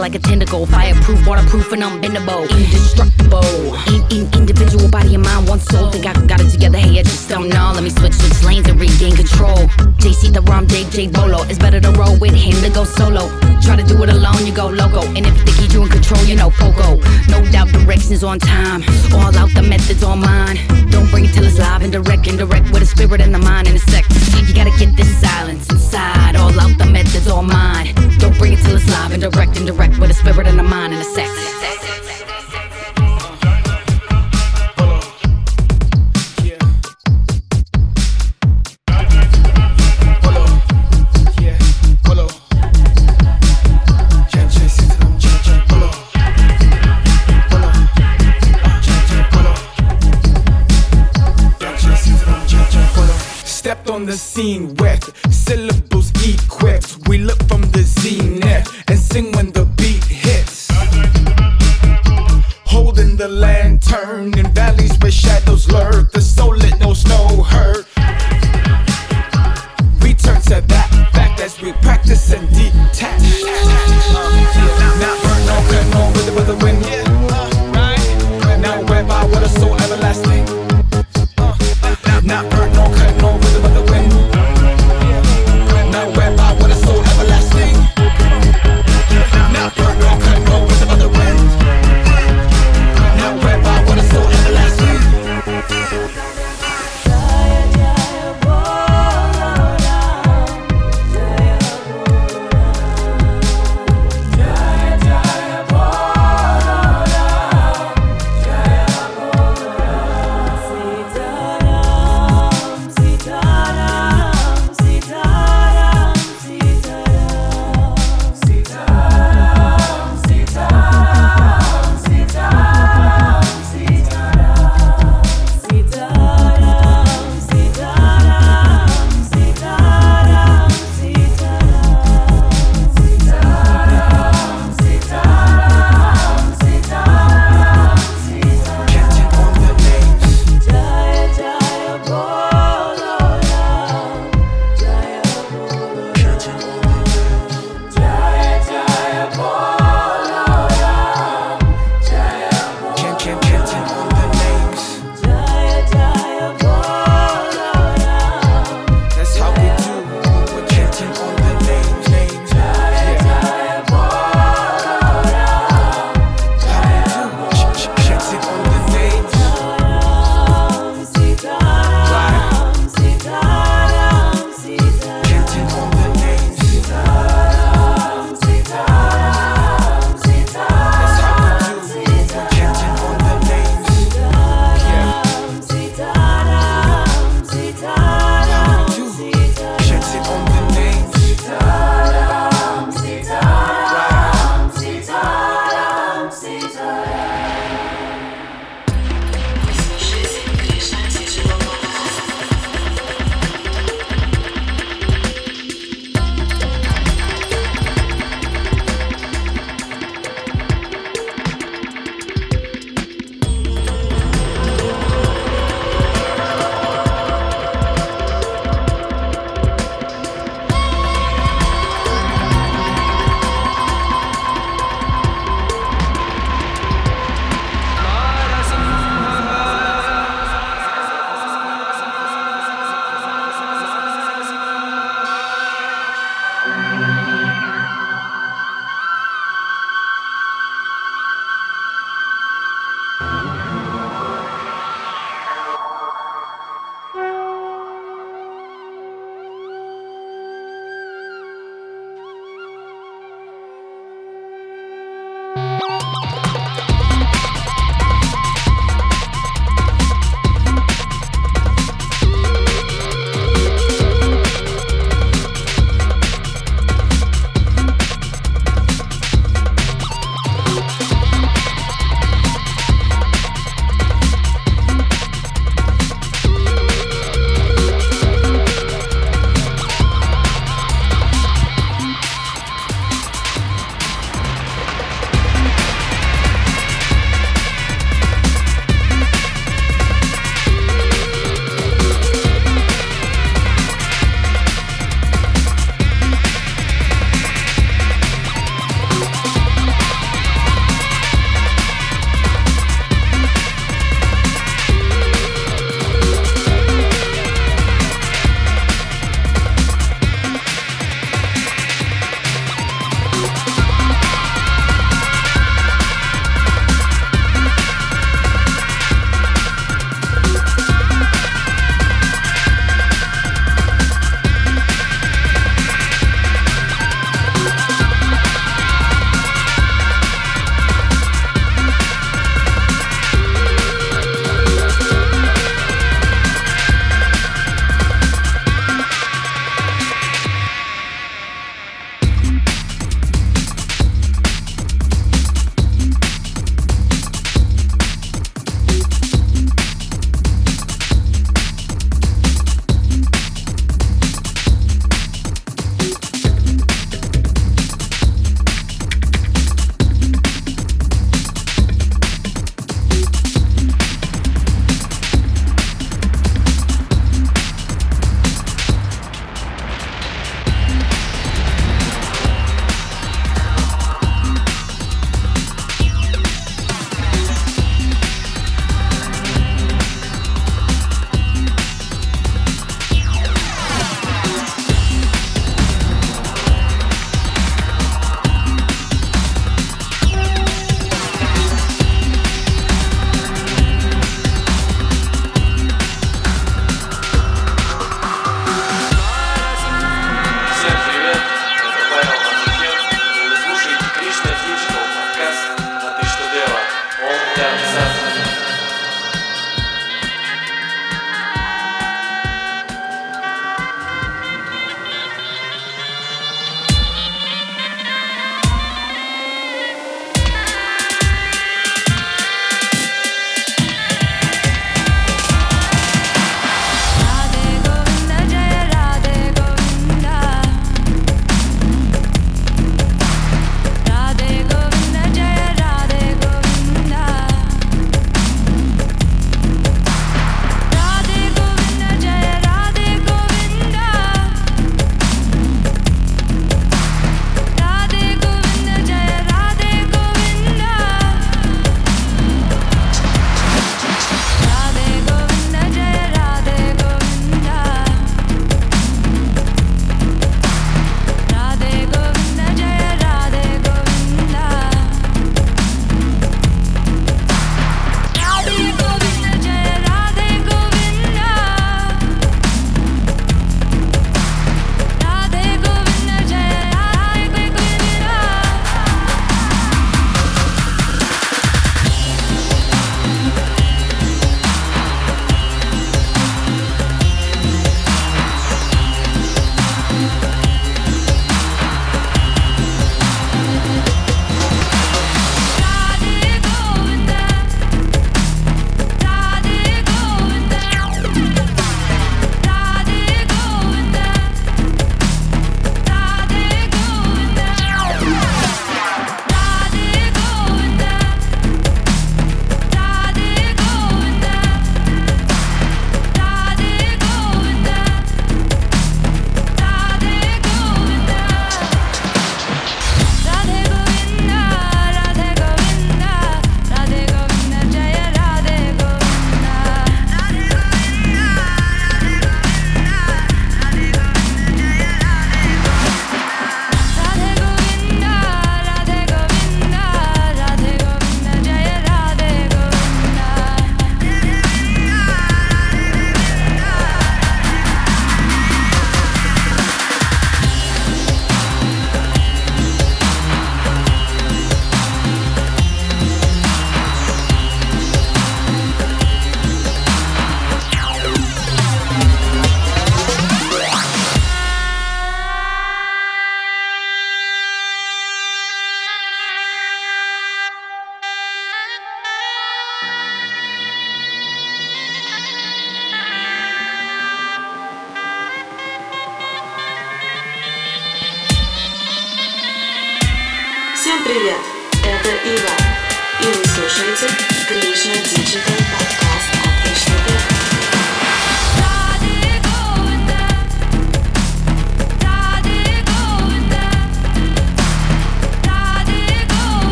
like a tentacle. Fireproof, waterproof, and unbendable. Indestructible. In, in, individual body and mind, one soul. Think I got it together, hey, I just don't know. Let me switch, switch lanes and regain control. JC the Rom, JJ Bolo. It's better to roll with him than go solo. Try to do it alone, you go loco. And if you think you in control, you know Pogo. No doubt directions on time. All out the methods on mine. Don't bring it till it's live and direct, indirect with a spirit and the mind and a sec. You gotta get this silence inside. All out the methods on mine. Don't bring it till it's live and direct, with a spirit and a mind and a sex. Stepped on the scene with syllables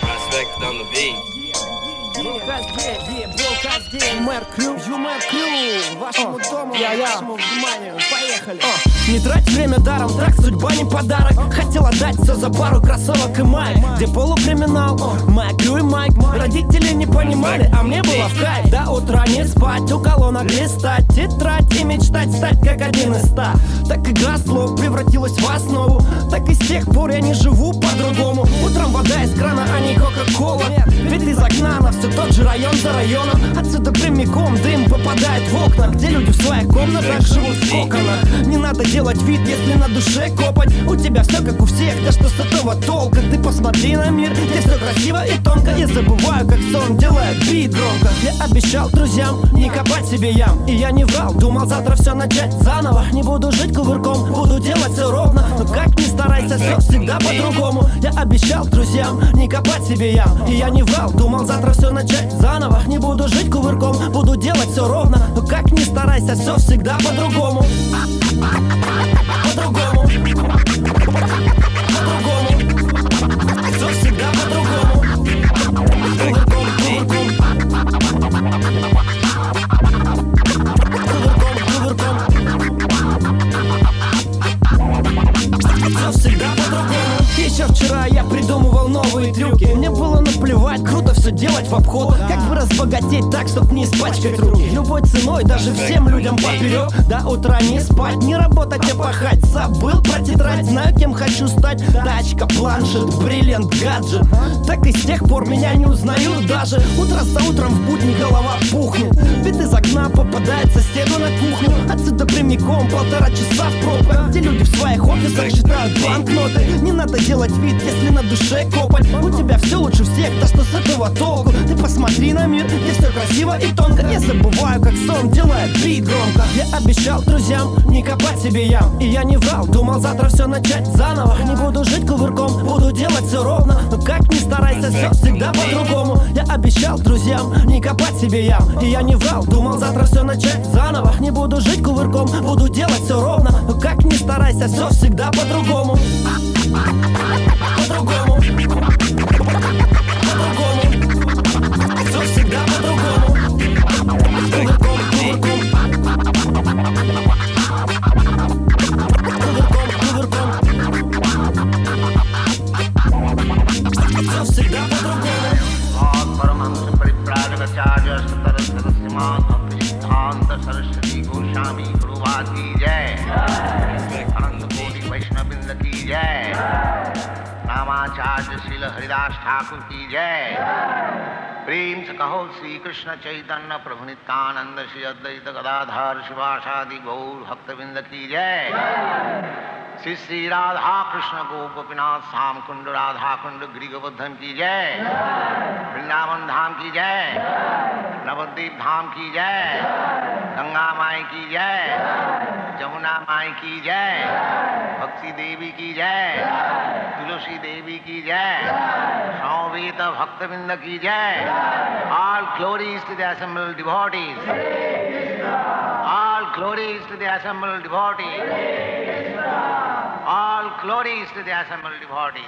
Проспект Дона Ви. Мэр Крю, Крю, вашему дому, вашему вниманию, поехали! Не трать время даром, трак судьба не подарок. Хотел отдать все за пару кроссовок и майк Где полукриминал, Мэр Крю и Майк Родители не понимали, а мне было в кайф. До утра не спать, у колонок листать Тетрадь и мечтать стать как один из ста. Так игра слов превратилась в основу. Так и с тех пор я не живу по-другому. Утром вода из крана, а не кока-кола. Ведь из окна на все тот же район за районом. Отсюда прямиком дым попадает в окна Где люди в своих комнатах живут в коконах Не надо делать вид, если на душе копать У тебя все как у всех, да что с этого толка? Ты посмотри на мир, где все красиво и тонко. Я забываю, как сон делает бит громко. Я обещал друзьям не копать себе ям. И я не врал, думал завтра все начать заново. Не буду жить кувырком, буду делать все ровно. Но как ни все всегда по-другому. Я обещал друзьям не копать себе ям. И я не врал, думал завтра все начать заново. Не буду жить кувырком, буду делать все ровно. Но как ни старайся, все всегда по-другому. По-другому трюки. Мне было наплевать, круто все делать в обход. Как бы разбогатеть так, чтоб не испачкать руки Любой ценой, даже всем людям поперек До утра не спать, не работать, а пахать. Забыл про тетрадь, знаю, кем хочу стать. Тачка, планшет, бриллиант, гаджет. Так и с тех пор меня не узнают даже. Утро за утром в будни голова пухнет Вид из окна попадает соседу на кухню. Отсюда прямиком полтора часа в пробках Где люди в своих офисах считают банкноты Не надо делать вид, если на душе копать. У тебя все лучше всех, да что с этого толку? Ты посмотри на мир, где все красиво и тонко. Я забываю, как сон делает бит громко. Я обещал друзьям не копать себе ям. И я не врал, думал завтра все начать заново. Не буду жить кувырком, буду делать все ровно. Но как ни старайся, все всегда по-другому. Я обещал друзьям не копать себе ям. И я не врал, думал завтра все начать заново. Не буду жить кувырком, буду делать все ровно. Но как ни старайся, все всегда По-другому. По-другому सरस्वती गोस्वामी गुरुवाद की जय। आनंद कोटि वैष्णविंद की जय। रामाचार्य श्रील हरिदास ठाकुर की जय। प्रेम से कहो श्री कृष्ण चैतन्य प्रभु नित्यानंद श्री अद्वैत गदाधर शिवासादि गौर भक्तविंद की जय। श्री श्री राधा कृष्ण गो गोपीनाथ श्याम कुंड राधा कुंड गिरी गोवर्धन की जय। वृंदावन धाम की जय। नवद्वीप धाम की जय। गंगा माई की जय। जमुना माई की जय। भक्ति देवी की जय। तुलसी देवी की जय। सौवेत भक्तविंद की जय। All glories to the assembled devotees all glories to the assembled devotees all glories to the assembled devotees